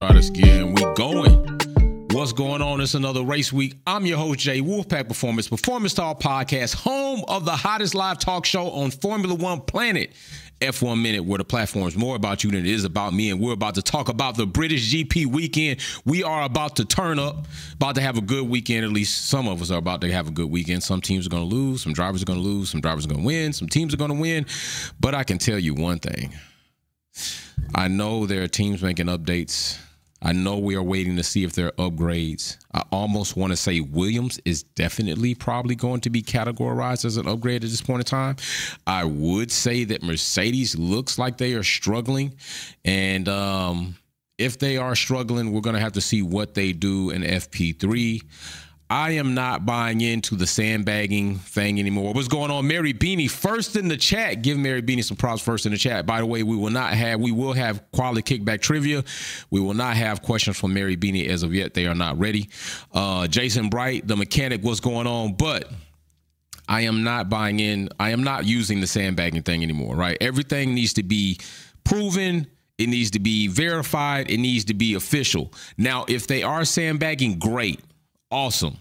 Get and we going. What's going on? It's another race week. I'm your host, Jay Wolfpack Performance, Performance Talk Podcast, home of the hottest live talk show on Formula One planet. F1 Minute, where the platform is more about you than it is about me. And we're about to talk about the British GP weekend. We are about to turn up, about to have a good weekend. At least some of us are about to have a good weekend. Some teams are going to lose, some drivers are going to lose, some drivers are going to win, some teams are going to win. But I can tell you one thing I know there are teams making updates I know we are waiting to see if there are upgrades. I almost want to say Williams is definitely probably going to be categorized as an upgrade at this point in time. I would say that Mercedes looks like they are struggling. And um, if they are struggling, we're going to have to see what they do in FP3. I am not buying into the sandbagging thing anymore. What's going on, Mary Beanie? First in the chat. Give Mary Beanie some props first in the chat. By the way, we will not have, we will have quality kickback trivia. We will not have questions from Mary Beanie as of yet. They are not ready. Uh, Jason Bright, the mechanic, what's going on? But I am not buying in. I am not using the sandbagging thing anymore, right? Everything needs to be proven. It needs to be verified. It needs to be official. Now, if they are sandbagging, great awesome.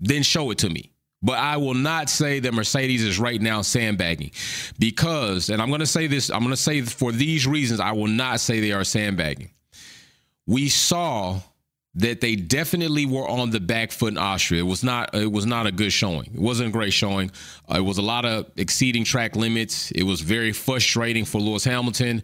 Then show it to me. But I will not say that Mercedes is right now sandbagging because, and I'm going to say this, I'm going to say for these reasons, I will not say they are sandbagging. We saw that they definitely were on the back foot in Austria. It was not it was not a good showing. It wasn't a great showing. Uh, it was a lot of exceeding track limits. It was very frustrating for Lewis Hamilton.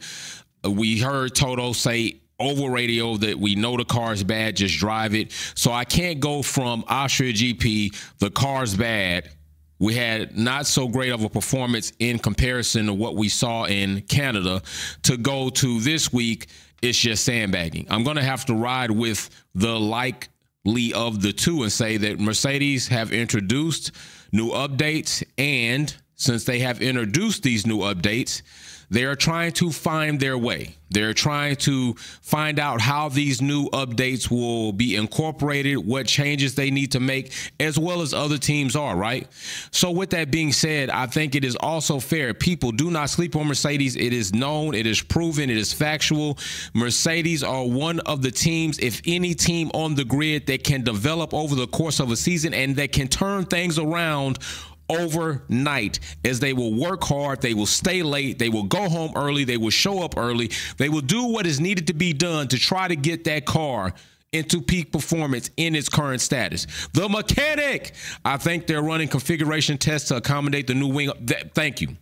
Uh, we heard Toto say over radio that we know the car's bad, just drive it. So I can't go from Austria GP, the car's bad. We had not so great of a performance in comparison to what we saw in Canada to go to this week. It's just sandbagging. I'm going to have to ride with the likely of the two and say that Mercedes have introduced new updates. And since they have introduced these new updates, they are trying to find their way. They're trying to find out how these new updates will be incorporated, what changes they need to make, as well as other teams are, right? So, with that being said, I think it is also fair. People do not sleep on Mercedes. It is known, it is proven, it is factual. Mercedes are one of the teams, if any team on the grid, that can develop over the course of a season and that can turn things around overnight as they will work hard, they will stay late, they will go home early, they will show up early, they will do what is needed to be done to try to get that car into peak performance in its current status. The mechanic, I think they're running configuration tests to accommodate the new wing. Thank you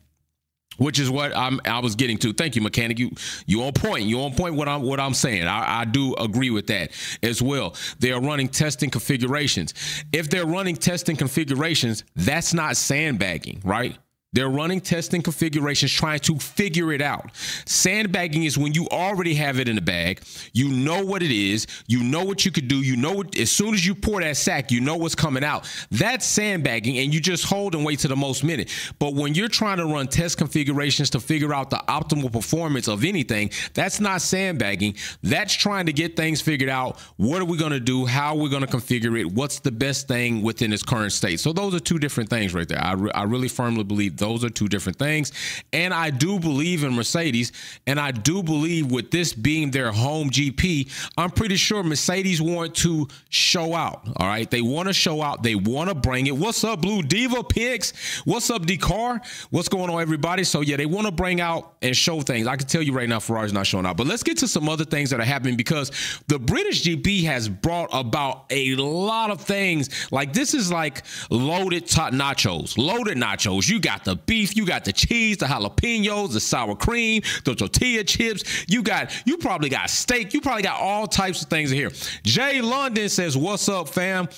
which is what I'm I was getting to. Thank you, mechanic. You you on point. You on point. What I'm what I'm saying. I, I do agree with that as well. They are running testing configurations. If they're running testing configurations, that's not sandbagging, right? They're running testing configurations trying to figure it out. Sandbagging is when you already have it in the bag. You know what it is. You know what you could do. You know what, as soon as you pour that sack, you know what's coming out. That's sandbagging, and you just hold and wait to the most minute. But when you're trying to run test configurations to figure out the optimal performance of anything, that's not sandbagging. That's trying to get things figured out. What are we going to do? How are we going to configure it? What's the best thing within its current state? So those are two different things right there. I, re- I really firmly believe those are two different things. And I do believe in Mercedes, and I do believe with this being their home GP, I'm pretty sure Mercedes want to show out. All right. They want to show out. They want to bring it. What's up, Blue Diva Picks? What's up, Car? What's going on, everybody? So, yeah, they want to bring out and show things. I can tell you right now, Ferrari's not showing out. But let's get to some other things that are happening because the British GP has brought about a lot of things. Like, this is like loaded nachos, loaded nachos. You got the beef, you got the cheese, the jalapenos, the sour cream, the tortilla chips. You got, you probably got steak. You probably got all types of things in here. Jay London says, What's up, fam?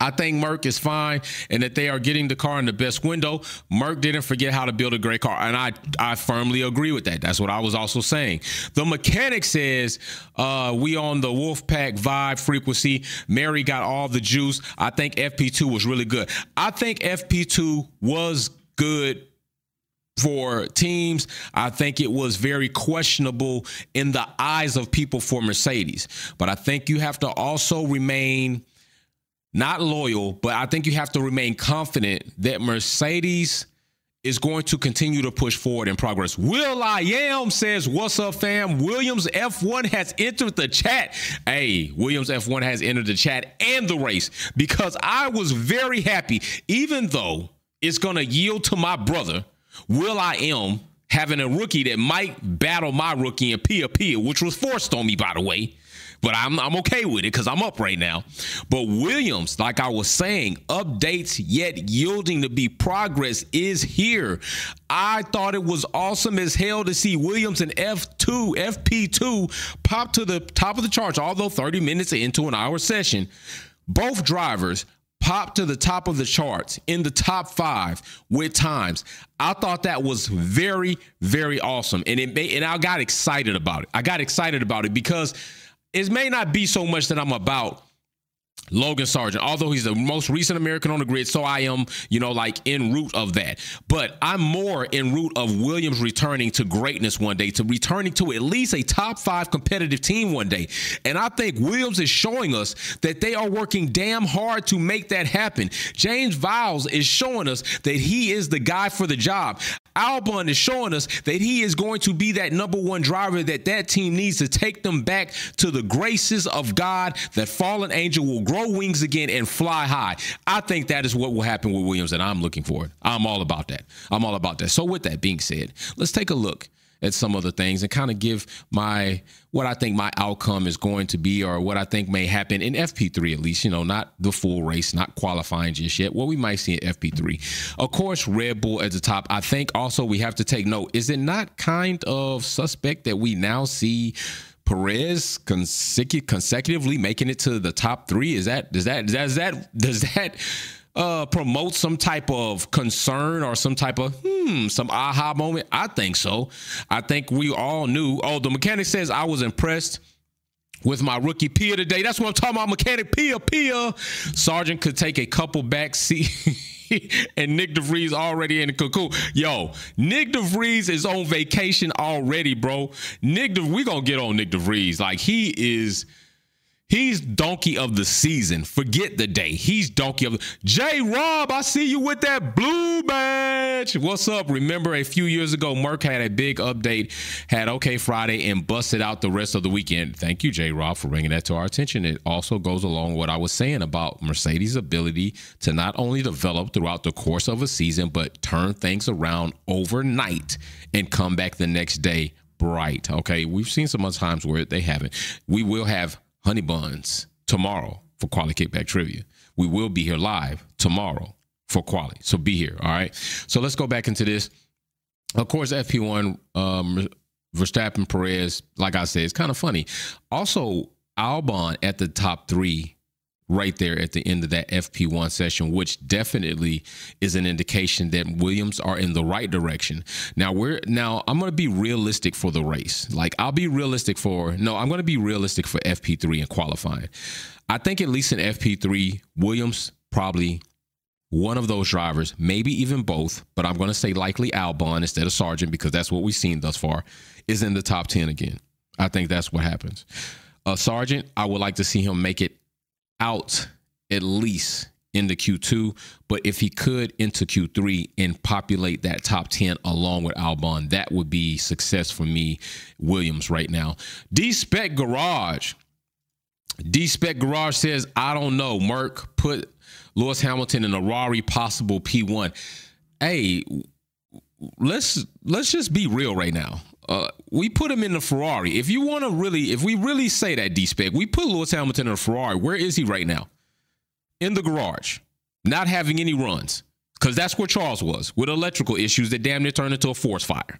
I think Merc is fine and that they are getting the car in the best window. Merc didn't forget how to build a great car. And I, I firmly agree with that. That's what I was also saying. The mechanic says uh, we on the Wolfpack vibe frequency. Mary got all the juice. I think FP2 was really good. I think FP2 was good for teams. I think it was very questionable in the eyes of people for Mercedes. But I think you have to also remain not loyal, but I think you have to remain confident that Mercedes is going to continue to push forward in progress. Will I am says, What's up, fam? Williams F1 has entered the chat. Hey, Williams F1 has entered the chat and the race because I was very happy, even though it's going to yield to my brother, Will I am having a rookie that might battle my rookie in Pia, which was forced on me, by the way but I'm, I'm okay with it because I'm up right now. But Williams, like I was saying, updates yet yielding to be progress is here. I thought it was awesome as hell to see Williams in F2, FP2 pop to the top of the charts, although 30 minutes into an hour session. Both drivers popped to the top of the charts in the top five with times. I thought that was very, very awesome. And it made, and I got excited about it. I got excited about it because it may not be so much that I'm about Logan Sargent, although he's the most recent American on the grid, so I am, you know, like in root of that. But I'm more in root of Williams returning to greatness one day, to returning to at least a top five competitive team one day. And I think Williams is showing us that they are working damn hard to make that happen. James Vowles is showing us that he is the guy for the job. Albon is showing us that he is going to be that number one driver that that team needs to take them back to the graces of God. That fallen angel will grow wings again and fly high. I think that is what will happen with Williams, and I'm looking for it. I'm all about that. I'm all about that. So, with that being said, let's take a look at some of the things and kind of give my what I think my outcome is going to be or what I think may happen in FP3 at least, you know, not the full race, not qualifying just yet. What we might see in FP3. Of course, Red Bull at the top. I think also we have to take note. Is it not kind of suspect that we now see Perez consecutively making it to the top three? Is that does that does that does that uh, promote some type of concern or some type of hmm, some aha moment? I think so. I think we all knew. Oh, the mechanic says I was impressed with my rookie Pia today. That's what I'm talking about. Mechanic Pia Pia. Sargent could take a couple back seat. and Nick DeVries already in the cocoon. Yo, Nick DeVries is on vacation already, bro. Nick, De- we gonna get on Nick DeVries. Like he is He's donkey of the season. Forget the day. He's donkey of the J Rob, I see you with that blue badge. What's up? Remember a few years ago, Merc had a big update, had OK Friday, and busted out the rest of the weekend. Thank you, J Rob, for bringing that to our attention. It also goes along with what I was saying about Mercedes' ability to not only develop throughout the course of a season, but turn things around overnight and come back the next day bright. Okay. We've seen some times where they haven't. We will have Honey Buns tomorrow for Quality Kickback Trivia. We will be here live tomorrow for quality. So be here. All right. So let's go back into this. Of course, FP1, um, Verstappen, Perez, like I said, it's kind of funny. Also, Albon at the top three right there at the end of that FP1 session, which definitely is an indication that Williams are in the right direction. Now we're now I'm going to be realistic for the race. Like I'll be realistic for no, I'm to be realistic for FP3 and qualifying. I think at least in FP3, Williams probably one of those drivers, maybe even both, but I'm going to say likely Albon instead of Sargent because that's what we've seen thus far, is in the top 10 again. I think that's what happens. Uh, Sargent, I would like to see him make it out at least into Q2, but if he could into Q3 and populate that top 10 along with Albon, that would be success for me, Williams, right now. D Spec Garage. D Spec Garage says, I don't know. Merc put Lewis Hamilton in a Rari possible P1. Hey, let's let's just be real right now. Uh, we put him in the Ferrari. If you want to really, if we really say that D spec, we put Lewis Hamilton in a Ferrari. Where is he right now? In the garage, not having any runs, because that's where Charles was with electrical issues that damn near turned into a force fire.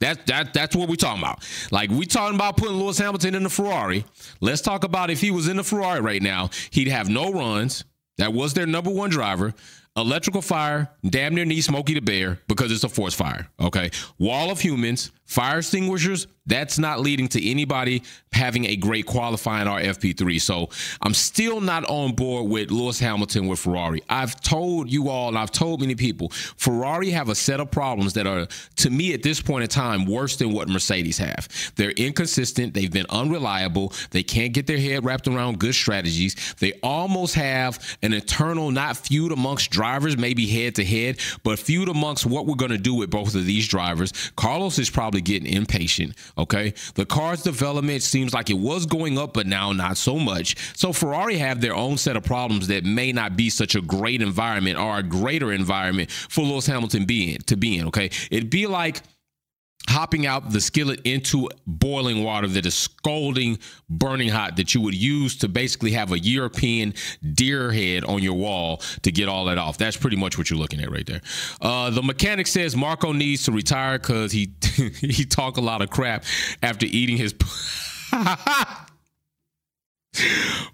That, that that's what we're talking about. Like we talking about putting Lewis Hamilton in the Ferrari. Let's talk about if he was in the Ferrari right now, he'd have no runs. That was their number one driver electrical fire, damn near need Smokey the Bear because it's a force fire. Okay. Wall of humans, fire extinguishers, that's not leading to anybody having a great qualifying or FP3. So I'm still not on board with Lewis Hamilton with Ferrari. I've told you all, and I've told many people, Ferrari have a set of problems that are, to me at this point in time, worse than what Mercedes have. They're inconsistent. They've been unreliable. They can't get their head wrapped around good strategies. They almost have an internal, not feud amongst drivers, maybe head to head, but feud amongst what we're going to do with both of these drivers. Carlos is probably getting impatient. Okay. The car's development seems like it was going up, but now not so much. So Ferrari have their own set of problems that may not be such a great environment or a greater environment for Lewis Hamilton being to be in. Okay. It'd be like hopping out the skillet into boiling water that is scalding, burning hot that you would use to basically have a European deer head on your wall to get all that off. That's pretty much what you're looking at right there. Uh, the mechanic says Marco needs to retire because he he talk a lot of crap after eating his.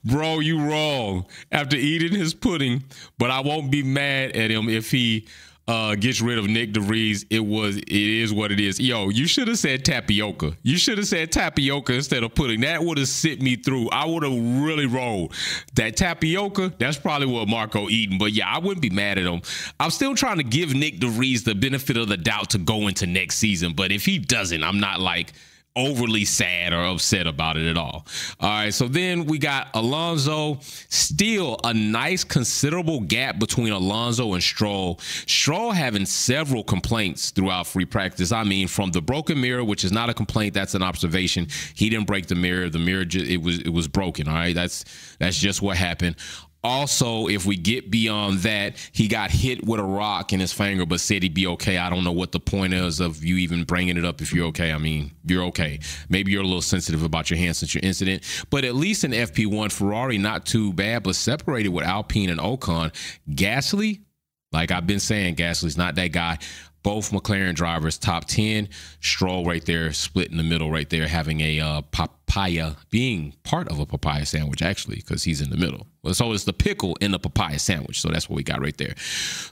Bro, you wrong. After eating his pudding, but I won't be mad at him if he uh, gets rid of Nick de Vries, it was it is what it is. Yo, you should have said tapioca. You should have said tapioca instead of pudding. That would have sent me through. I would have really rolled. That tapioca, that's probably what Marco eating. But yeah, I wouldn't be mad at him. I'm still trying to give Nick de Vries the benefit of the doubt to go into next season. But if he doesn't, I'm not like overly sad or upset about it at all. All right, so then we got Alonso. Still a nice, considerable gap between Alonso and Stroll. Stroll having several complaints throughout free practice. I mean, from the broken mirror, which is not a complaint, that's an observation. He didn't break the mirror. The mirror it was it was broken. All right, that's that's just what happened. Also, if we get beyond that, he got hit with a rock in his finger, but said he'd be okay. I don't know what the point is of you even bringing it up if you're okay. I mean, you're okay. Maybe you're a little sensitive about your hand since your incident, but at least in FP1, Ferrari not too bad, but separated with Alpine and Ocon. Gasly, like I've been saying, Gasly's not that guy both McLaren drivers top 10. Stroll right there, split in the middle right there, having a uh, papaya, being part of a papaya sandwich, actually, because he's in the middle. So it's the pickle in the papaya sandwich. So that's what we got right there.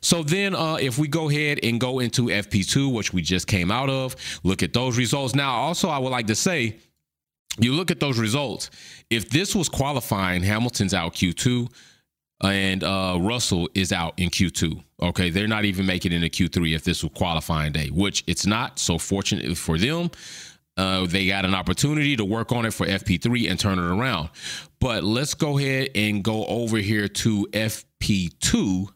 So then uh, if we go ahead and go into FP2, which we just came out of, look at those results. Now, also, I would like to say, you look at those results. If this was qualifying, Hamilton's out Q2 and uh, Russell is out in Q2. Okay, they're not even making it into Q3 if this was qualifying day, which it's not. So fortunate for them, uh, they got an opportunity to work on it for FP3 and turn it around. But let's go ahead and go over here to FP2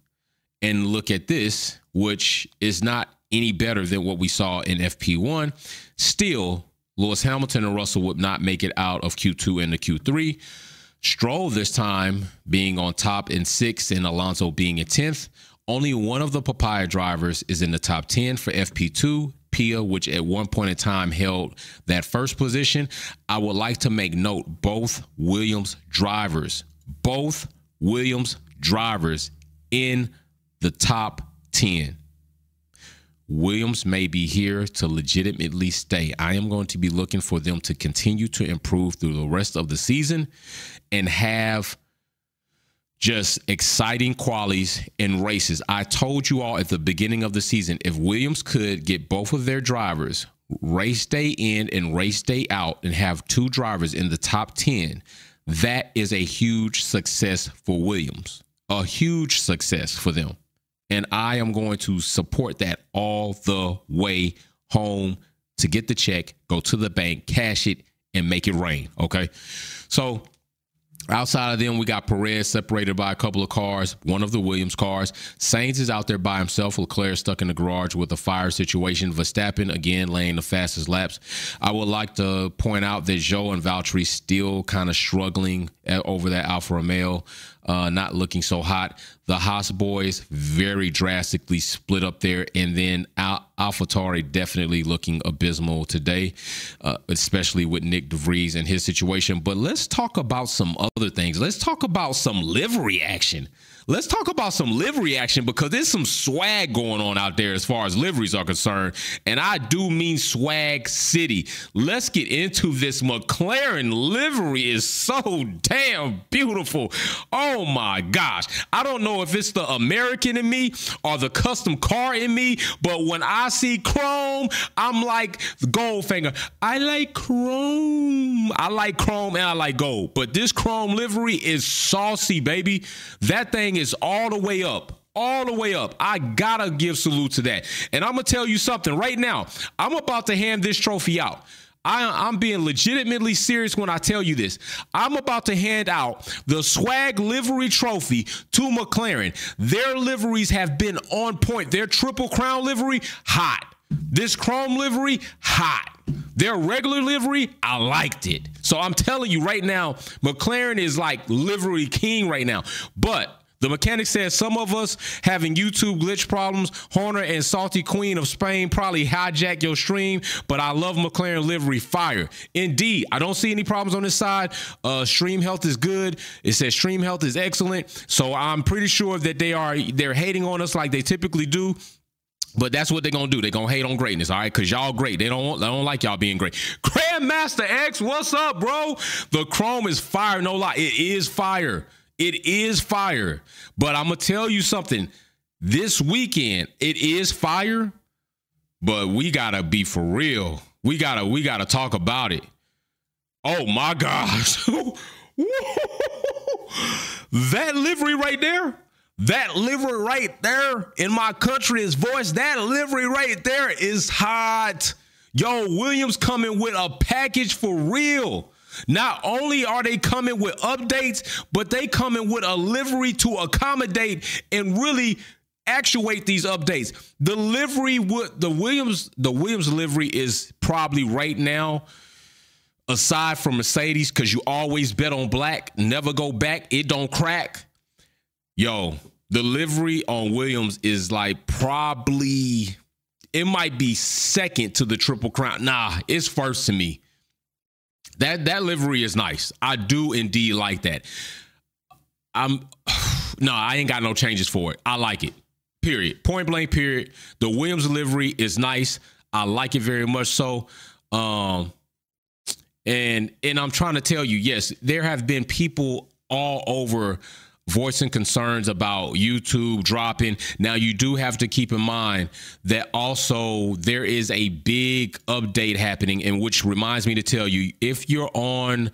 and look at this, which is not any better than what we saw in FP1. Still, Lewis Hamilton and Russell would not make it out of Q2 into Q3. Stroll this time being on top in sixth and Alonso being in 10th. Only one of the papaya drivers is in the top 10 for FP2. Pia, which at one point in time held that first position. I would like to make note both Williams drivers, both Williams drivers in the top 10. Williams may be here to legitimately stay. I am going to be looking for them to continue to improve through the rest of the season and have just exciting qualities in races. I told you all at the beginning of the season if Williams could get both of their drivers race day in and race day out and have two drivers in the top 10, that is a huge success for Williams. A huge success for them. And I am going to support that all the way home to get the check, go to the bank, cash it, and make it rain. Okay. So Outside of them, we got Perez separated by a couple of cars, one of the Williams cars. Sainz is out there by himself. Leclerc stuck in the garage with a fire situation. Verstappen, again, laying the fastest laps. I would like to point out that Zhou and Valtteri still kind of struggling eh, over that Alfa Romeo uh, not looking so hot. The Haas boys very drastically split up there, and then Al- AlphaTauri definitely looking abysmal today, uh, especially with Nick de Vries and his situation. But let's talk about some other things. Let's talk about some livery action. Let's talk about some livery action because there's some swag going on out there as far as liveries are concerned. And I do mean swag city. Let's get into this. McLaren livery is so damn beautiful. Oh my gosh. I don't know if it's the American in me or the custom car in me, but when I see chrome, I'm like Goldfinger. I like chrome. I like chrome and I like gold. But this chrome livery is saucy, baby. That thing is all the way up all the way up. I gotta give salute to that. And I'm gonna tell you something right now. I'm about to hand this trophy out. I, am being legitimately serious when I tell you this. I'm about to hand out the swag livery trophy to McLaren. Their liveries have been on point. Their triple crown livery, hot. This chrome livery, hot. Their regular livery, I liked it. So I'm telling you right now, McLaren is like livery king right now. But the mechanic says some of us having YouTube glitch problems. Horner and Salty Queen of Spain probably hijack your stream, but I love McLaren livery fire. Indeed, I don't see any problems on this side. Uh, stream health is good. It says stream health is excellent. So I'm pretty sure that they are they're hating on us like they typically do. But that's what they're gonna do. They're gonna hate on greatness, all right? Cause y'all great. They don't they don't like y'all being great. Grandmaster X, what's up, bro? The Chrome is fire, no lie. It is fire. It is fire. But I'm gonna tell you something. This weekend, it is fire, but we gotta be for real. We gotta we gotta talk about it. Oh my gosh. that livery right there, that livery right there in my country's voice, that livery right there is hot. Yo, Williams coming with a package for real. Not only are they coming with updates, but they coming with a livery to accommodate and really actuate these updates. The livery would the Williams the Williams livery is probably right now aside from Mercedes cuz you always bet on black, never go back, it don't crack. Yo, the livery on Williams is like probably it might be second to the triple crown. Nah, it's first to me. That that livery is nice. I do indeed like that. I'm no, I ain't got no changes for it. I like it. Period. Point blank. Period. The Williams livery is nice. I like it very much. So, um, and and I'm trying to tell you, yes, there have been people all over voicing concerns about YouTube dropping. Now, you do have to keep in mind that also there is a big update happening, and which reminds me to tell you if you're on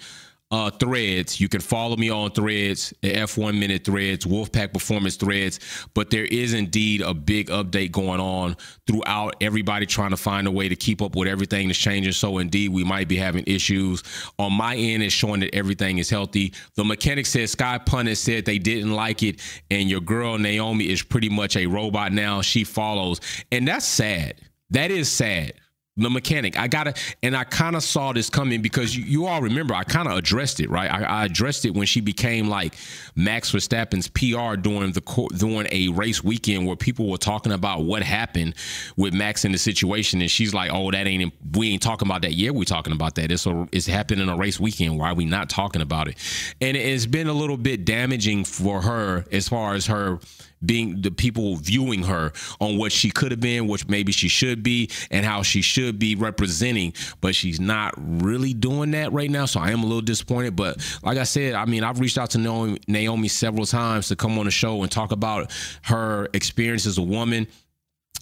uh, threads. You can follow me on threads, F1 Minute threads, Wolfpack Performance threads. But there is indeed a big update going on throughout. Everybody trying to find a way to keep up with everything that's changing. So indeed, we might be having issues. On my end, it's showing that everything is healthy. The mechanic said Sky Pundit said they didn't like it, and your girl Naomi is pretty much a robot now. She follows, and that's sad. That is sad the mechanic. I gotta, and I kind of saw this coming because you, you all remember I kind of addressed it, right? I, I, addressed it when she became like Max Verstappen's PR during the during a race weekend where people were talking about what happened with Max in the situation, and she's like, "Oh, that ain't we ain't talking about that. Yeah, we're talking about that. It's a, it's happening in a race weekend. Why are we not talking about it?" And it's been a little bit damaging for her as far as her being the people viewing her on what she could have been, which maybe she should be, and how she should be representing, but she's not really doing that right now. So I am a little disappointed. But like I said, I mean, I've reached out to Naomi, Naomi several times to come on the show and talk about her experience as a woman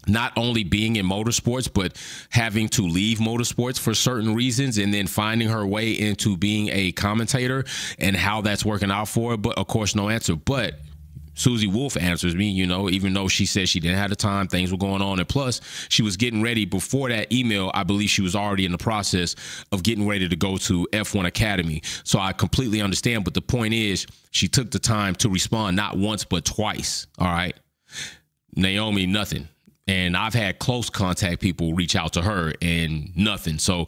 not only being in motorsports, but having to leave motorsports for certain reasons and then finding her way into being a commentator and how that's working out for her. But of course, no answer. But Susie Wolff answers me, you know, even though she said she didn't have the time, things were going on. And plus, she was getting ready before that email. I believe she was already in the process of getting ready to go to F1 Academy. So I completely understand. But the point is, she took the time to respond not once, but twice. All right. Naomi, nothing. And I've had close contact people reach out to her and nothing. So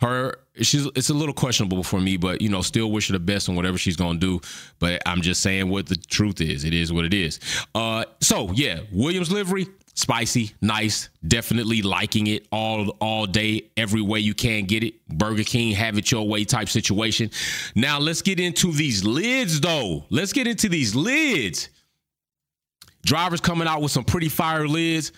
her she's it's a little questionable for me, but you know, still wish her the best on whatever she's gonna do. But I'm just saying what the truth is. It is what it is. Uh, so yeah, Williams livery, spicy, nice, definitely liking it all all day, every way you can get it. Burger King, have it your way type situation. Now let's get into these lids though. Let's get into these lids. Drivers coming out with some pretty fire lids.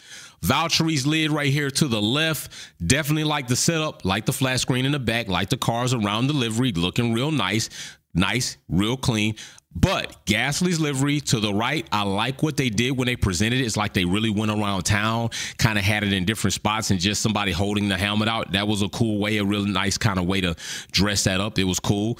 Valtteri's lid right here to the left. Definitely like the setup, like the flat screen in the back, like the cars around the livery, looking real nice. Nice, real clean. But Gasly's livery to the right, I like what they did when they presented it. It's like they really went around town, kind of had it in different spots and just somebody holding the helmet out. That was a cool way, a really nice kind of way to dress that up. It was cool.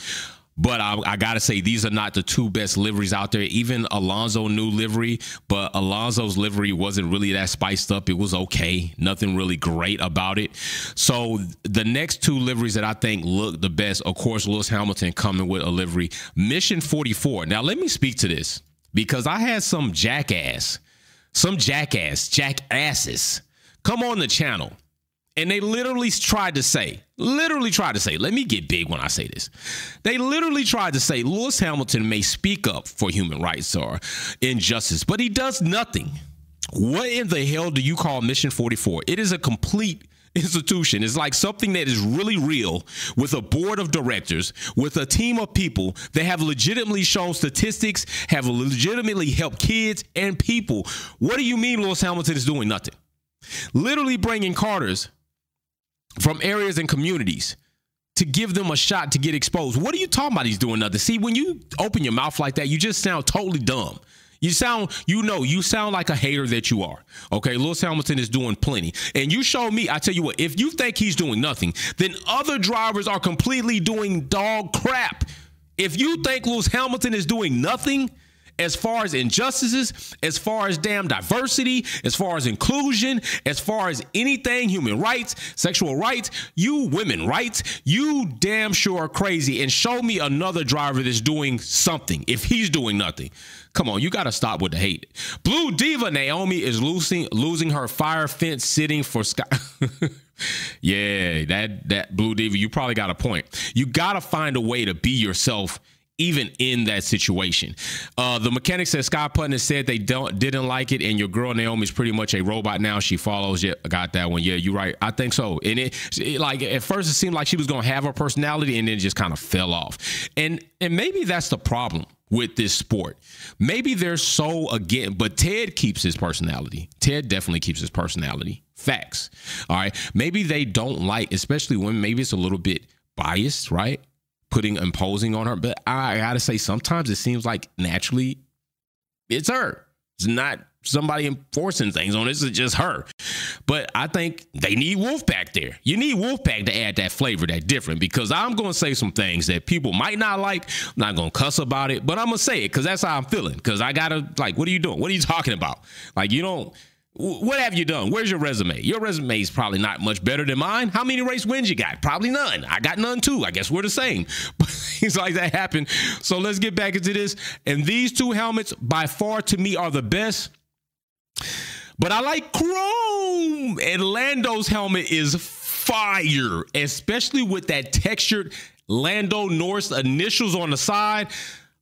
But I, I got to say, these are not the two best liveries out there. Even Alonso new livery, but Alonso's livery wasn't really that spiced up. It was okay. Nothing really great about it. So the next two liveries that I think look the best, of course, Lewis Hamilton coming with a livery. Mission 44. Now, let me speak to this because I had some jackass, some jackass, jackasses come on the channel and they literally tried to say, literally tried to say, let me get big when I say this. They literally tried to say Lewis Hamilton may speak up for human rights or injustice, but he does nothing. What in the hell do you call Mission 44? It is a complete institution. It's like something that is really real with a board of directors, with a team of people that have legitimately shown statistics, have legitimately helped kids and people. What do you mean Lewis Hamilton is doing nothing? Literally bringing Carters from areas and communities to give them a shot to get exposed. What are you talking about? He's doing nothing. See, when you open your mouth like that, you just sound totally dumb. You sound, you know, you sound like a hater that you are. Okay, Lewis Hamilton is doing plenty. And you show me, I tell you what, if you think he's doing nothing, then other drivers are completely doing dog crap. If you think Lewis Hamilton is doing nothing, as far as injustices, as far as damn diversity, as far as inclusion, as far as anything human rights, sexual rights, you women rights, you damn sure are crazy. And show me another driver that's doing something if he's doing nothing. Come on, you got to stop with the hate. Blue Diva Naomi is losing losing her fire fence sitting for Sky. yeah, that that Blue Diva, you probably got a point. You got to find a way to be yourself even in that situation. Uh, the mechanic said Scott Putnam said they don't didn't like it, and your girl Naomi's pretty much a robot now. She follows. Yeah, got that one. Yeah, you're right. I think so. And it, it like at first it seemed like she was gonna have her personality, and then it just kind of fell off. And and maybe that's the problem with this sport. Maybe they're so again, but Ted keeps his personality. Ted definitely keeps his personality. Facts. All right. Maybe they don't like, especially when maybe it's a little bit biased, right? Putting imposing on her. But I gotta say, sometimes it seems like naturally it's her. It's not somebody enforcing things on this. It's just her. But I think they need Wolfpack there. You need Wolfpack to add that flavor, that different. Because I'm gonna say some things that people might not like. I'm not gonna cuss about it, but I'm gonna say it because that's how I'm feeling. Because I gotta like, what are you doing? What are you talking about? Like you don't what have you done? Where's your resume? Your resume is probably not much better than mine. How many race wins you got? Probably none. I got none too. I guess we're the same. But things like that happen. So let's get back into this. And these two helmets, by far to me, are the best. But I like Chrome. And Lando's helmet is fire, especially with that textured Lando Norris initials on the side.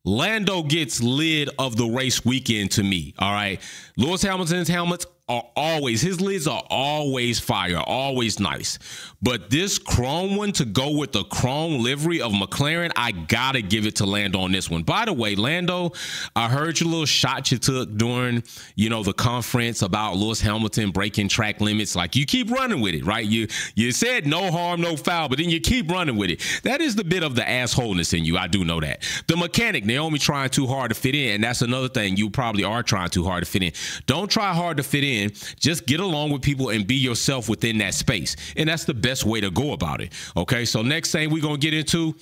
Lando gets lid of the race weekend to me. All right. Lewis Hamilton's helmets are always his lids are always fire, always nice. But this chrome one to go with the chrome livery of McLaren, I gotta give it to Lando on this one. By the way, Lando, I heard your little shot you took during you know the conference about Lewis Hamilton breaking track limits. Like you keep running with it, right? You you said no harm, no foul, but then you keep running with it. That is the bit of the assholeness in you. I do know that. The mechanic, Naomi trying too hard to fit in, and that's another thing. You probably are trying too hard to fit in. Don't try hard to fit in just get along with people and be yourself within that space. And that's the best way to go about it. Okay. So next thing we're gonna get into,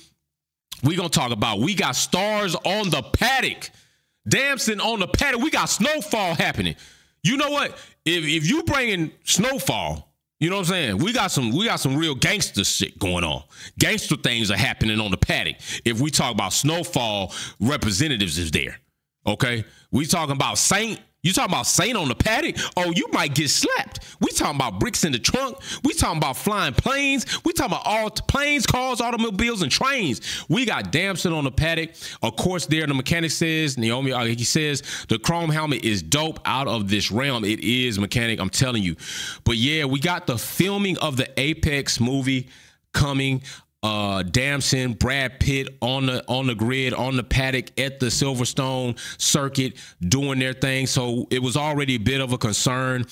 we're gonna talk about we got stars on the paddock. Damson on the paddock. We got snowfall happening. You know what? If if you bringing snowfall, you know what I'm saying? We got some we got some real gangster shit going on. Gangster things are happening on the paddock. If we talk about snowfall, representatives is there. Okay? We talking about Saint you talking about Saint on the paddock? Oh, you might get slapped. We talking about bricks in the trunk. We talking about flying planes. We talking about all planes, cars, automobiles, and trains. We got Damson on the paddock. Of course, there the mechanic says Naomi. Uh, he says the chrome helmet is dope out of this realm. It is mechanic. I'm telling you. But yeah, we got the filming of the Apex movie coming uh, Damson, Brad Pitt on the on the grid, on the paddock at the Silverstone circuit, doing their thing. So it was already a bit of a concern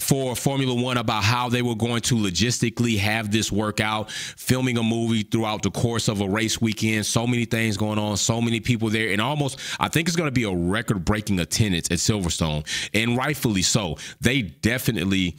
for Formula One about how they were going to logistically have this work out, filming a movie throughout the course of a race weekend. So many things going on, so many people there, and almost, I think it's going to be a record breaking attendance at Silverstone, and rightfully so. They definitely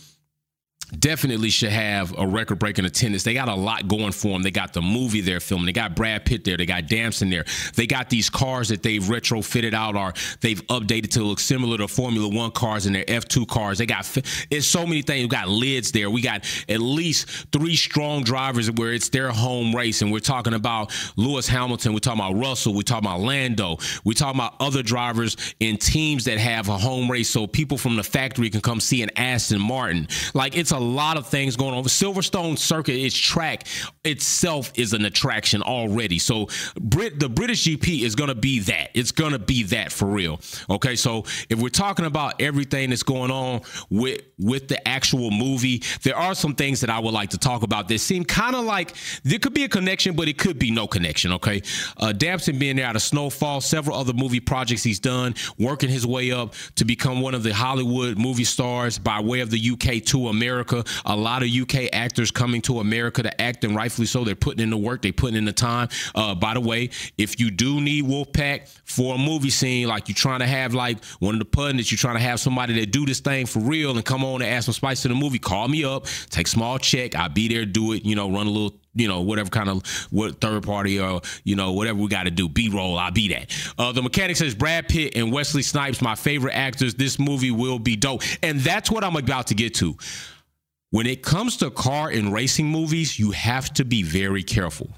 definitely should have a record breaking attendance. They got a lot going for them. They got the movie they're filming. They got Brad Pitt there. They got Damson there. They got these cars that they've retrofitted out or they've updated to look similar to Formula One cars and their F2 cars. They got it's so many things. We got lids there. We got at least three strong drivers where it's their home race. And we're talking about Lewis Hamilton. We're talking about Russell. We're talking about Lando. We're talking about other drivers in teams that have a home race so people from the factory can come see an Aston Martin. Like it's a lot of things going on. Silverstone Circuit, its track itself is an attraction already. So Brit, the British GP is going to be that. It's going to be that for real. Okay, so if we're talking about everything that's going on with with the actual movie, there are some things that I would like to talk about that seem kind of like there could be a connection, but it could be no connection. Okay, uh, being there out of Snowfall, several other movie projects he's done, working his way up to become one of the Hollywood movie stars by way of the UK to America. America. A lot of UK actors coming to America to act, and rightfully so. They're putting in the work, they're putting in the time. Uh, by the way, if you do need Wolfpack for a movie scene, like you're trying to have like one of the pundits, you're trying to have somebody that do this thing for real and come on and add some spice to the movie, call me up, take small check. I'll be there, do it, you know, run a little you know, whatever kind of what third party or you know whatever we got to do. B roll, I'll be that. Uh, the mechanic says Brad Pitt and Wesley Snipes, my favorite actors. This movie will be dope, and that's what I'm about to get to. When it comes to car and racing movies, you have to be very careful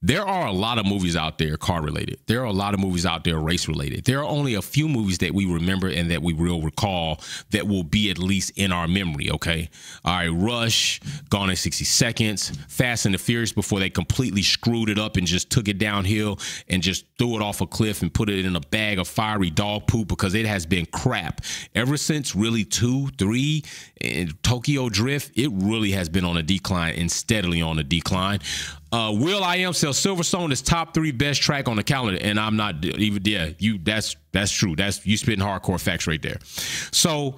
there are a lot of movies out there car related. There are a lot of movies out there race related. There are only a few movies that we remember and that we will recall that will be at least in our memory. Okay. All right. Rush, Gone in 60 Seconds, Fast and the Furious before they completely screwed it up and just took it downhill and just threw it off a cliff and put it in a bag of fiery dog poop because it has been crap ever since really two, three, and Tokyo Drift. It really has been on a decline and steadily on a decline. Uh, will.i.am sells Silverstone is top three best track on the calendar, and I'm not even yeah. You that's that's true. That's you spitting hardcore facts right there. So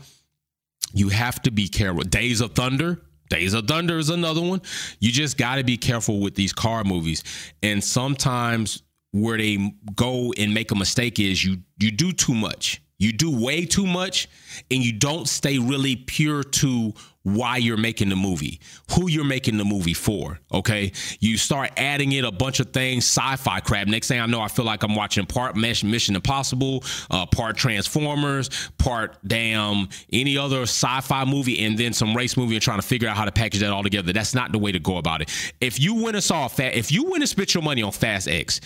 you have to be careful. Days of Thunder. Days of Thunder is another one. You just got to be careful with these car movies, and sometimes where they go and make a mistake is you you do too much. You do way too much, and you don't stay really pure to why you're making the movie, who you're making the movie for. Okay. You start adding in a bunch of things, sci fi crap. Next thing I know, I feel like I'm watching part Mesh Mission Impossible, uh, part Transformers, part damn any other sci fi movie, and then some race movie and trying to figure out how to package that all together. That's not the way to go about it. If you went and saw Fast, if you went and spent your money on Fast X,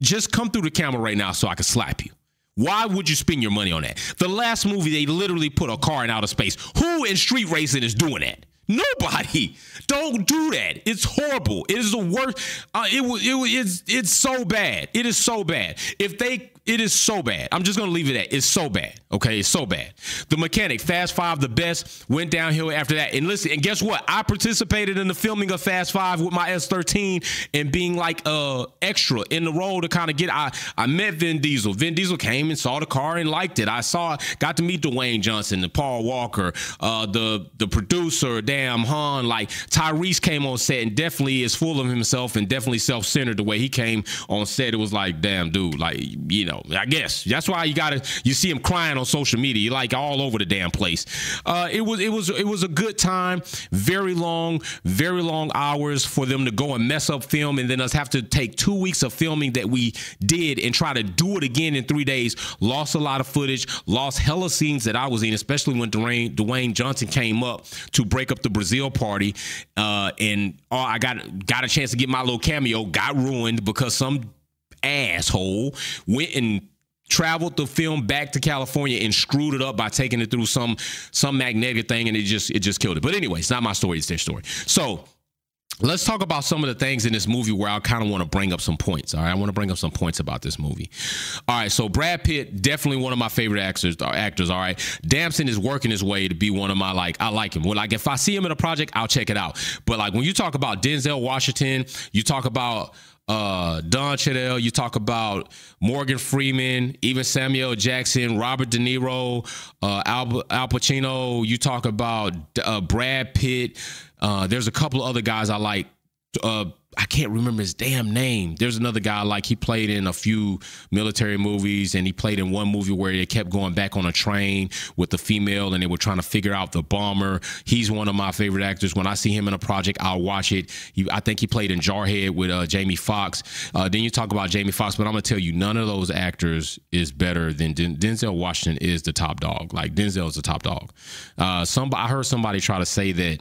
just come through the camera right now so I can slap you. Why would you spend your money on that? The last movie, they literally put a car in outer space. Who in street racing is doing that? Nobody. Don't do that. It's horrible. It is the worst. Uh, it. It. It's. It's so bad. It is so bad. If they it is so bad. I'm just gonna leave it at it's so bad. Okay, it's so bad. The mechanic, Fast Five, the best, went downhill after that. And listen, and guess what? I participated in the filming of Fast Five with my S13 and being like uh extra in the role to kind of get. I I met Vin Diesel. Vin Diesel came and saw the car and liked it. I saw, got to meet Dwayne Johnson, and Paul Walker, uh the the producer, damn Han. Like Tyrese came on set and definitely is full of himself and definitely self centered the way he came on set. It was like, damn, dude, like you know I guess that's why you gotta you see him crying on social media, You like all over the damn place. Uh, it was it was it was a good time, very long, very long hours for them to go and mess up film, and then us have to take two weeks of filming that we did and try to do it again in three days. Lost a lot of footage, lost hella scenes that I was in, especially when Dwayne Dwayne Johnson came up to break up the Brazil party, uh, and oh, I got got a chance to get my little cameo, got ruined because some asshole went and traveled the film back to California and screwed it up by taking it through some some magnetic thing and it just it just killed it. But anyway, it's not my story, it's their story. So let's talk about some of the things in this movie where I kind of want to bring up some points. All right, I want to bring up some points about this movie. All right, so Brad Pitt, definitely one of my favorite actors. Uh, actors, all right. Damson is working his way to be one of my like. I like him. Well, like if I see him in a project, I'll check it out. But like when you talk about Denzel Washington, you talk about uh, Don Cheadle, you talk about Morgan Freeman, even Samuel Jackson, Robert De Niro, uh, Al, Al Pacino. You talk about uh, Brad Pitt. Uh, there's a couple of other guys I like. Uh, I can't remember his damn name. There's another guy like he played in a few military movies, and he played in one movie where they kept going back on a train with the female, and they were trying to figure out the bomber. He's one of my favorite actors. When I see him in a project, I'll watch it. He, I think he played in Jarhead with uh, Jamie Foxx. Uh, then you talk about Jamie Foxx, but I'm gonna tell you, none of those actors is better than Den- Denzel Washington. Is the top dog. Like Denzel is the top dog. Uh, some I heard somebody try to say that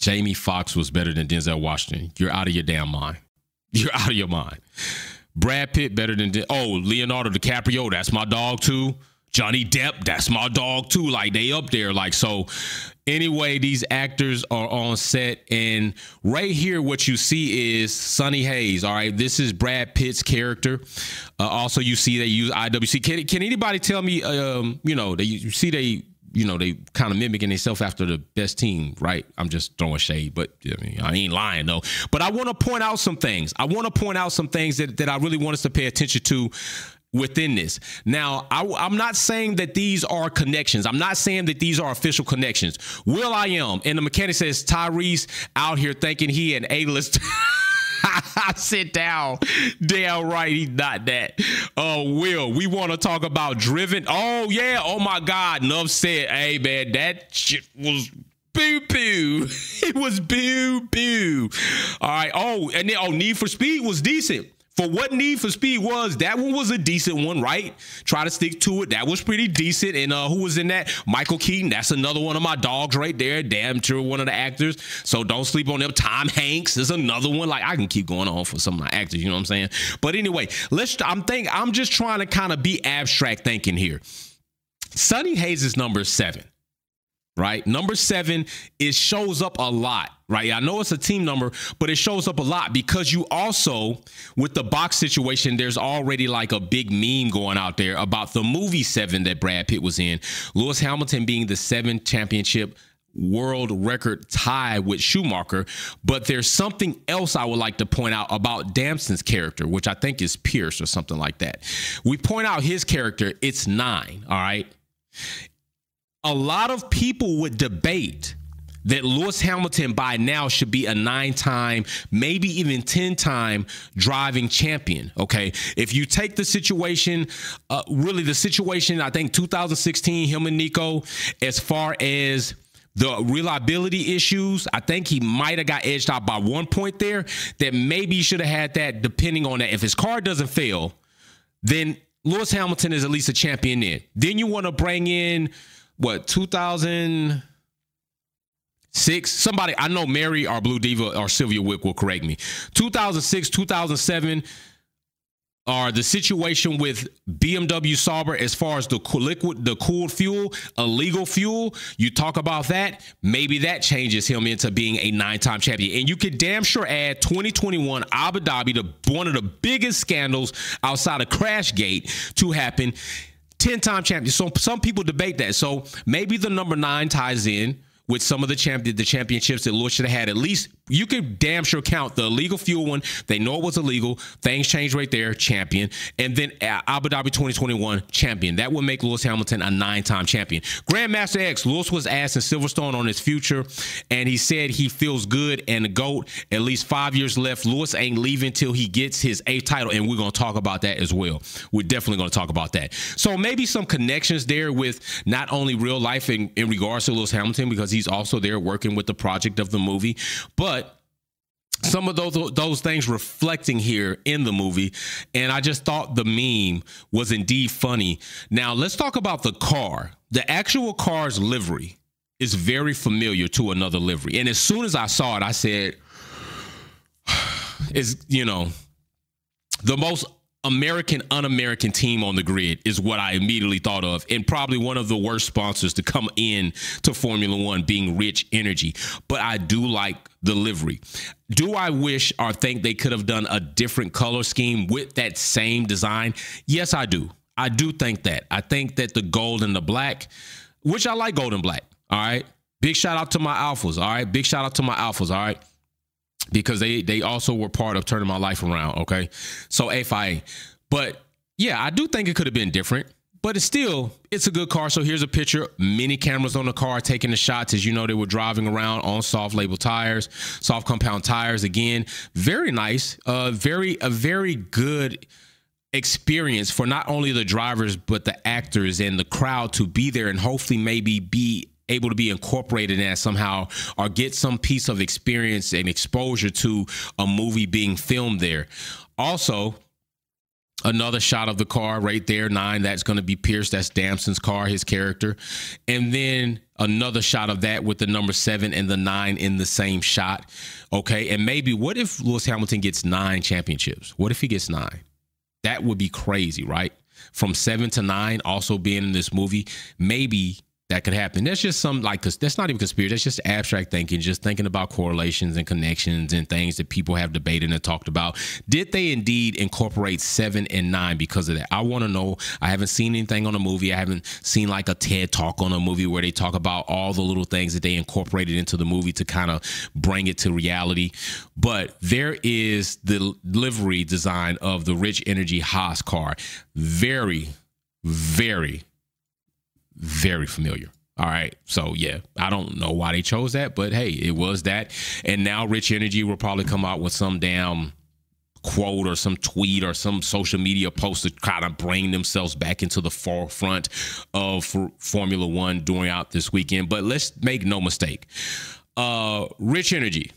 Jamie Foxx was better than Denzel Washington. You're out of your damn mind. You're out of your mind. Brad Pitt better than oh Leonardo DiCaprio. That's my dog too. Johnny Depp. That's my dog too. Like they up there. Like so. Anyway, these actors are on set, and right here, what you see is Sonny Hayes. All right, this is Brad Pitt's character. Uh, also, you see they use IWC. Can, can anybody tell me? Um, you know, they you see they you know, they kind of mimicking themselves after the best team, right? I'm just throwing shade, but I mean, I ain't lying though. But I want to point out some things. I want to point out some things that, that I really want us to pay attention to within this. Now, I, am not saying that these are connections. I'm not saying that these are official connections. Will I am, and the mechanic says Tyrese out here thinking he an A-list. Sit down. Damn right, he's not that. Oh, uh, Will, we want to talk about driven. Oh, yeah. Oh, my God. Nuff said, hey, man, that shit was boo boo. It was boo boo. All right. Oh, and then, oh, Need for Speed was decent for what Need for Speed was, that one was a decent one, right? Try to stick to it. That was pretty decent. And uh, who was in that? Michael Keaton. That's another one of my dogs right there. Damn sure one of the actors. So don't sleep on them. Tom Hanks is another one. Like I can keep going on for some of my actors. You know what I'm saying? But anyway, let's. I'm think. I'm just trying to kind of be abstract thinking here. Sonny Hayes' is number seven right? Number seven, it shows up a lot, right? I know it's a team number, but it shows up a lot because you also, with the box situation, there's already like a big meme going out there about the movie Seven that Brad Pitt was in. Lewis Hamilton being the seventh championship world record tie with Schumacher. But there's something else I would like to point out about Damson's character, which I think is Pierce or something like that. We point out his character, it's nine, all right? A lot of people would debate that Lewis Hamilton by now should be a nine time, maybe even 10 time driving champion. Okay. If you take the situation, uh, really the situation, I think 2016, him and Nico, as far as the reliability issues, I think he might have got edged out by one point there that maybe he should have had that depending on that. If his car doesn't fail, then Lewis Hamilton is at least a champion then. Then you want to bring in what 2006 somebody i know mary or blue diva or sylvia wick will correct me 2006 2007 are the situation with BMW Sauber as far as the liquid, the cooled fuel, illegal fuel. You talk about that. Maybe that changes him into being a nine-time champion. And you could damn sure add 2021 Abu Dhabi to one of the biggest scandals outside of Crashgate to happen. 10 time champion. So some people debate that. So maybe the number nine ties in with some of the champ the championships that Lewis should have had. At least you could damn sure count the illegal fuel one. They know it was illegal. Things changed right there, champion. And then uh, Abu Dhabi 2021 champion. That would make Lewis Hamilton a nine-time champion. Grandmaster X, Lewis was asked in Silverstone on his future, and he said he feels good and the GOAT. At least five years left. Lewis ain't leaving until he gets his eighth title, and we're gonna talk about that as well. We're definitely gonna talk about that. So maybe some connections there with not only real life in, in regards to Lewis Hamilton, because he's also there working with the project of the movie, but some of those those things reflecting here in the movie and i just thought the meme was indeed funny. Now let's talk about the car. The actual car's livery is very familiar to another livery. And as soon as i saw it i said is you know the most American, un American team on the grid is what I immediately thought of. And probably one of the worst sponsors to come in to Formula One being Rich Energy. But I do like the livery. Do I wish or think they could have done a different color scheme with that same design? Yes, I do. I do think that. I think that the gold and the black, which I like gold and black. All right. Big shout out to my alphas. All right. Big shout out to my alphas. All right because they they also were part of turning my life around. Okay, so FIA, but yeah, I do think it could have been different. But it's still, it's a good car. So here's a picture. Many cameras on the car taking the shots. As you know, they were driving around on soft label tires, soft compound tires. Again, very nice. Uh, very a very good experience for not only the drivers but the actors and the crowd to be there and hopefully maybe be able to be incorporated in that somehow or get some piece of experience and exposure to a movie being filmed there. Also, another shot of the car right there, nine. That's going to be Pierce. That's Damson's car, his character. And then another shot of that with the number seven and the nine in the same shot. Okay. And maybe what if Lewis Hamilton gets nine championships? What if he gets nine? That would be crazy, right? From seven to nine, also being in this movie. Maybe that could happen. That's just some like that's not even conspiracy. That's just abstract thinking, just thinking about correlations and connections and things that people have debated and talked about. Did they indeed incorporate seven and nine because of that? I want to know. I haven't seen anything on a movie. I haven't seen like a TED talk on a movie where they talk about all the little things that they incorporated into the movie to kind of bring it to reality. But there is the livery design of the Rich Energy Haas car. Very, very very familiar. All right. So yeah, I don't know why they chose that, but hey, it was that. And now Rich Energy will probably come out with some damn quote or some tweet or some social media post to kind of bring themselves back into the forefront of Formula One during out this weekend. But let's make no mistake. Uh Rich Energy.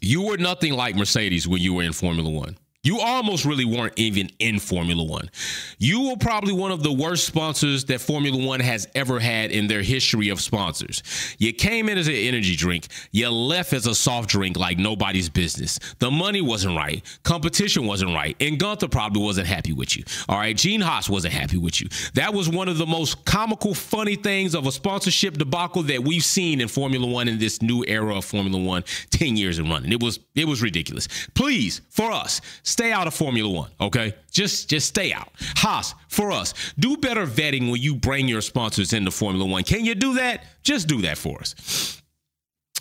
You were nothing like Mercedes when you were in Formula One. You almost really weren't even in Formula One. You were probably one of the worst sponsors that Formula One has ever had in their history of sponsors. You came in as an energy drink, you left as a soft drink like nobody's business. The money wasn't right, competition wasn't right, and Guenther probably wasn't happy with you. All right, Gene Haas wasn't happy with you. That was one of the most comical, funny things of a sponsorship debacle that we've seen in Formula One in this new era of Formula One, 10 years and running. It was it was ridiculous. Please, for us, stay out of Formula One, okay? Just just stay out. Haas, for us, do better vetting when you bring your sponsors into Formula One. Can you do that? Just do that for us.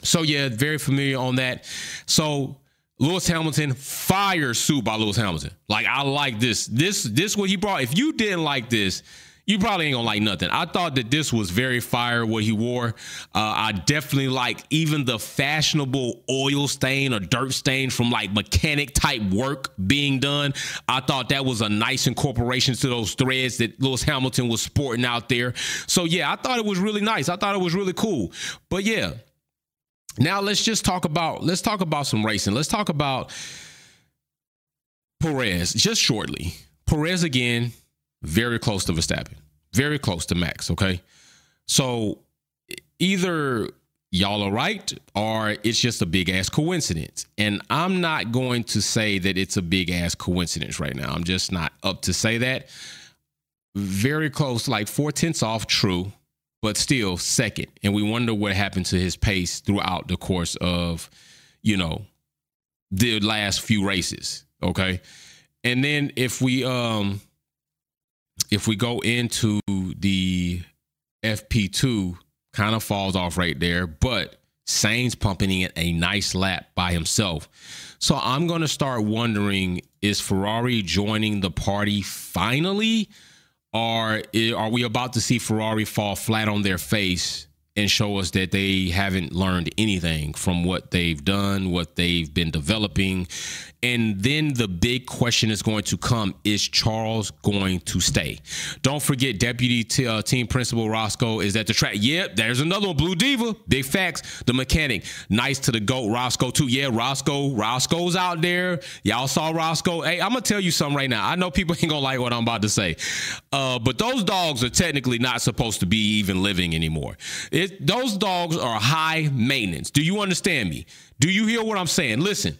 So yeah, very familiar on that. So Lewis Hamilton fire suit by Lewis Hamilton. Like I like this. This this what he brought. If you didn't like this, you probably ain't gonna like nothing. I thought that this was very fire what he wore. Uh, I definitely like even the fashionable oil stain or dirt stain from like mechanic type work being done. I thought that was a nice incorporation to those threads that Lewis Hamilton was sporting out there. So yeah, I thought it was really nice. I thought it was really cool. But yeah, now let's just talk about let's talk about some racing. Let's talk about Perez just shortly. Perez again very close to Verstappen, very close to Max. Okay. So either y'all are right or it's just a big ass coincidence. And I'm not going to say that it's a big ass coincidence right now. I'm just not up to say that. Very close, like four tenths off, true, but still second. And we wonder what happened to his pace throughout the course of, you know, the last few races. Okay. And then if we um if we go into the FP2, kind of falls off right there, but Sainz pumping in a nice lap by himself. So I'm going to start wondering is Ferrari joining the party finally? Or are we about to see Ferrari fall flat on their face and show us that they haven't learned anything from what they've done, what they've been developing. And then the big question is going to come is Charles going to stay? Don't forget, Deputy t- uh, Team Principal Roscoe is at the track. Yep, there's another one, Blue Diva. Big facts. The mechanic. Nice to the GOAT, Roscoe, too. Yeah, Roscoe. Roscoe's out there. Y'all saw Roscoe. Hey, I'm going to tell you something right now. I know people ain't going to like what I'm about to say. Uh, but those dogs are technically not supposed to be even living anymore. It those dogs are high maintenance. Do you understand me? Do you hear what I'm saying? Listen,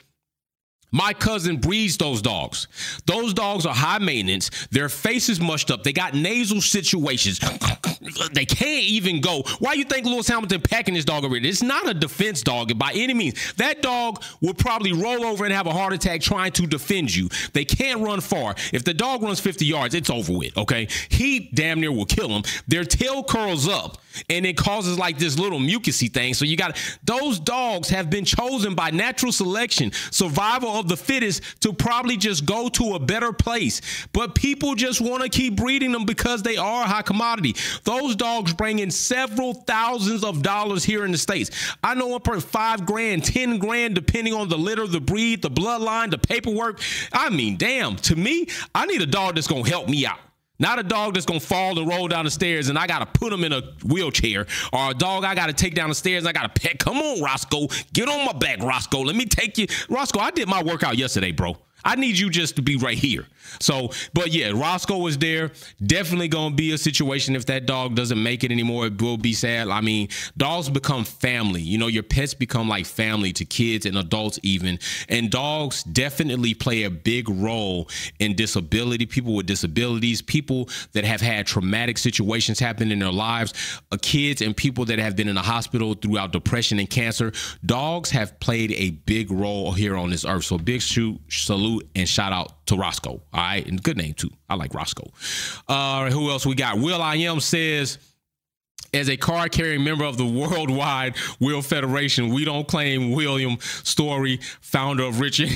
My cousin breeds those dogs. Those dogs are high maintenance. Their face is mushed up. They got nasal situations. they can't even go. Why you think Lewis Hamilton packing this dog already? It's not a defense dog by any means. That dog would probably roll over and have a heart attack trying to defend you. They can't run far. If the dog runs 50 yards, it's over with, okay? He damn near will kill him. Their tail curls up and it causes like this little mucusy thing. So you got those dogs have been chosen by natural selection, survival of the fittest to probably just go to a better place. But people just want to keep breeding them because they are a high commodity. Those dogs bring in several thousands of dollars here in the States. I know one per five grand, 10 grand, depending on the litter, the breed, the bloodline, the paperwork. I mean, damn, to me, I need a dog that's to help me out. Not a dog that's gonna fall and roll down the stairs and I gotta put him in a wheelchair, or a dog I gotta take down the stairs and I gotta pet. Come on, Roscoe, get on my back, Roscoe. Let me take you, Roscoe. I did my workout yesterday, bro. I need you just to be right here. So, but yeah, Roscoe was there. Definitely to be a situation if that dog doesn't make it anymore. It will be sad. I mean, dogs become family. You know, your pets become like family to kids and adults, even. And dogs definitely play a big role in disability, people with disabilities, people that have had traumatic situations happen in their lives, uh, kids and people that have been in the hospital throughout depression and cancer. Dogs have played a big role here on this earth. So, big shoot, salute, and shout out to Roscoe. All right, and good name too. I like Roscoe. Uh, who else we got? Will I am says. As a card carrying member of the Worldwide Will Federation, we don't claim William Storey, founder of Richard.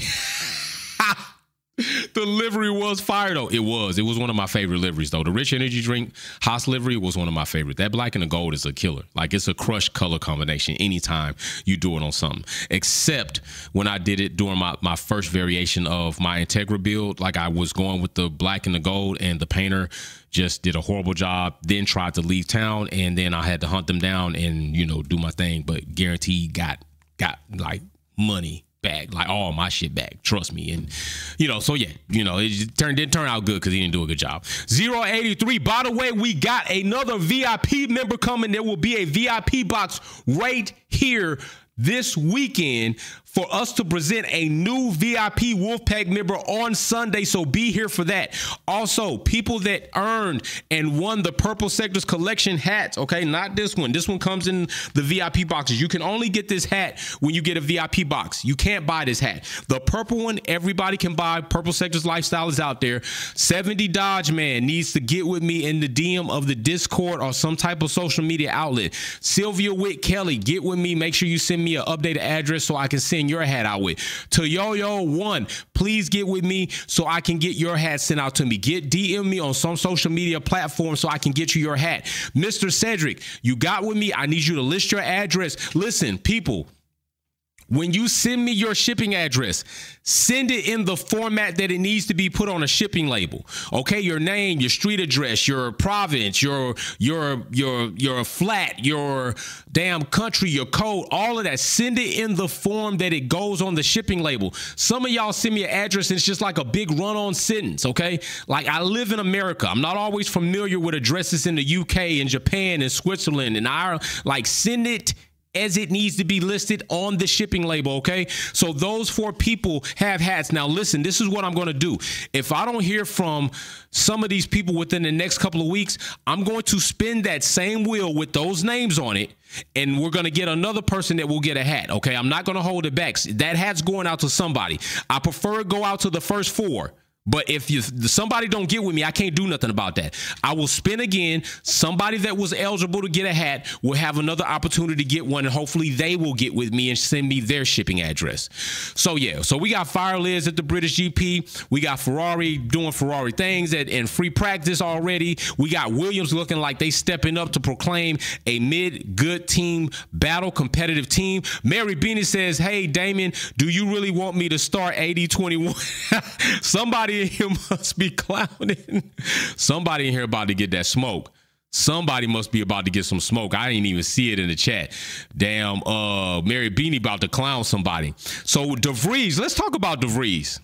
the livery was fire though. It was. It was one of my favorite liveries though. The rich energy drink Haas livery was one of my favorite. That black and the gold is a killer. Like it's a crush color combination anytime you do it on something. Except when I did it during my, my first variation of my Integra build. Like I was going with the black and the gold and the painter just did a horrible job, then tried to leave town and then I had to hunt them down and, you know, do my thing. But guaranteed got got like money back, like all my shit back. Trust me. And you know, so yeah, you know, it turned didn't turn out good because he didn't do a good job. 083. By the way, we got another VIP member coming. There will be a VIP box right here this weekend for us to present a new VIP Wolfpack member on Sunday. So be here for that. Also, people that earned and won the Purple Sectors Collection hats, okay? Not this one. This one comes in the VIP boxes. You can only get this hat when you get a VIP box. You can't buy this hat. The purple one, everybody can buy. Purple Sectors Lifestyle is out there. 70 Dodge Man needs to get with me in the DM of the Discord or some type of social media outlet. Sylvia Witt Kelly, get with me. Make sure you send me an updated address so I can send your hat out with. To Yo Yo One, please get with me so I can get your hat sent out to me. Get DM me on some social media platform so I can get you your hat. Mr. Cedric, you got with me. I need you to list your address. Listen, people. When you send me your shipping address, send it in the format that it needs to be put on a shipping label. Okay, your name, your street address, your province, your your your your flat, your damn country, your code, all of that. Send it in the form that it goes on the shipping label. Some of y'all send me an address and it's just like a big run-on sentence, okay? Like I live in America. I'm not always familiar with addresses in the UK and Japan and Switzerland and Ireland. Like send it as it needs to be listed on the shipping label, okay? So those four people have hats. Now, listen, this is what I'm to do. If I don't hear from some of these people within the next couple of weeks, I'm going to spin that same wheel with those names on it, and we're to get another person that will get a hat, okay? I'm not to hold it back. That hat's going out to somebody. I prefer go out to the first four. But if you somebody don't get with me, I can't do nothing about that. I will spin again. Somebody that was eligible to get a hat will have another opportunity to get one, and hopefully they will get with me and send me their shipping address. So yeah, so we got Fire Liz at the British GP. We got Ferrari doing Ferrari things at in free practice already. We got Williams looking like they stepping up to proclaim a mid good team battle competitive team. Mary Beanie says, "Hey Damon, do you really want me to start 80-21?" Somebody in here must be clowning. Somebody in here about to get that smoke. Somebody must be about to get some smoke. I didn't even see it in the chat. Damn, uh, Mary Beanie about to clown somebody. So DeVries, let's talk about DeVries.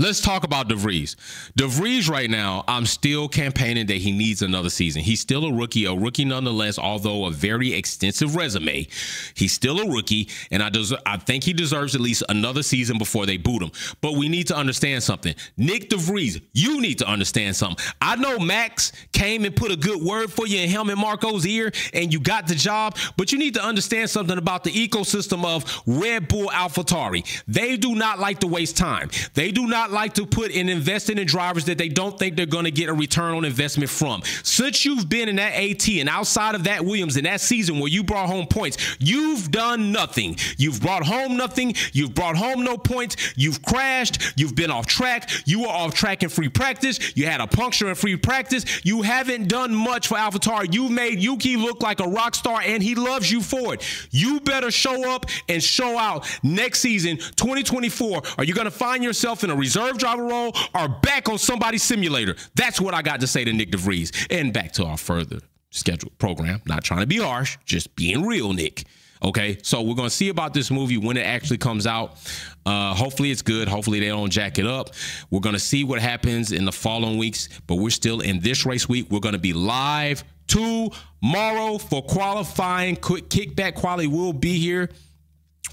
Let's talk about DeVries. DeVries right now, I'm still campaigning that he needs another season. He's still a rookie, a rookie nonetheless, although a very extensive resume. He's still a rookie, and I des- I think he deserves at least another season before they boot him. But we need to understand something. Nyck DeVries, you need to understand something. I know Max came and put a good word for you in Helmut Marko's ear, and you got the job, but you need to understand something about the ecosystem of Red Bull AlphaTauri. They do not like to waste time. They do not like to put and invest in drivers that they don't think they're going to get a return on investment from. Since you've been in that AT and outside of that Williams in that season where you brought home points, you've done nothing. You've brought home nothing. You've brought home no points. You've crashed. You've been off track. You were off track in free practice. You had a puncture in free practice. You haven't done much for AlphaTauri. You've made Yuki look like a rock star and he loves you for it. You better show up and show out next season, 2024. Are you going to find yourself in a reserve driver role or back on somebody's simulator? That's what I got to say to Nyck DeVries. And back to our further scheduled program. Not trying to be harsh, just being real, Nyck. Okay, so we're gonna see about this movie when it actually comes out. Uh, hopefully, it's good. Hopefully, they don't jack it up. We're gonna see what happens in the following weeks, but we're still in this race week. We're gonna be live tomorrow for qualifying. Quick kickback quality will be here.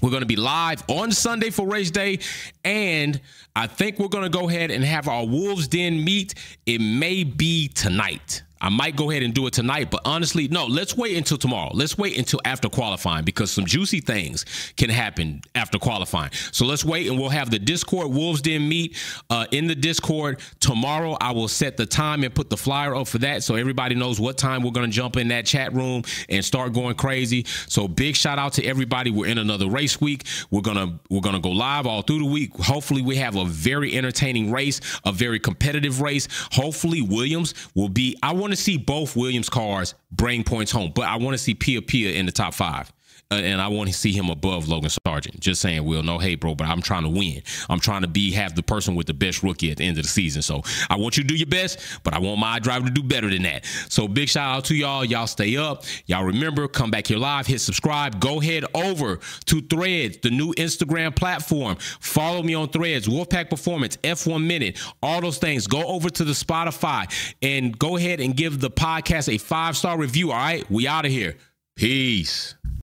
We're going to be live on Sunday for race day. And I think we're going to go ahead and have our Wolves Den meet. It may be tonight. I might go ahead and do it tonight, but honestly, no, let's wait until tomorrow. Let's wait until after qualifying because some juicy things can happen after qualifying. So let's wait and we'll have the Discord Wolves Den meet uh, in the Discord tomorrow. I will set the time and put the flyer up for that so everybody knows what time we're going to jump in that chat room and start going crazy. So big shout out to everybody. We're in another race week. We're going to we're going to go live all through the week. Hopefully we have a very entertaining race, a very competitive race. Hopefully Williams will be I want want to see both Williams cars bring points home, but I want to see Pia Pia in the top five. Uh, and I want to see him above Logan Sargeant. Just saying, Will, no, hey, bro, but I'm trying to win. I'm trying to be have the person with the best rookie at the end of the season. So I want you to do your best, but I want my driver to do better than that. So big shout out to y'all. Y'all stay up. Y'all remember, come back here live, hit subscribe. Go head over to Threads, the new Instagram platform. Follow me on Threads, Wolfpack Performance, F1 Minute, all those things. Go over to the Spotify and go ahead and give the podcast a five star review. All right, we out of here. Peace.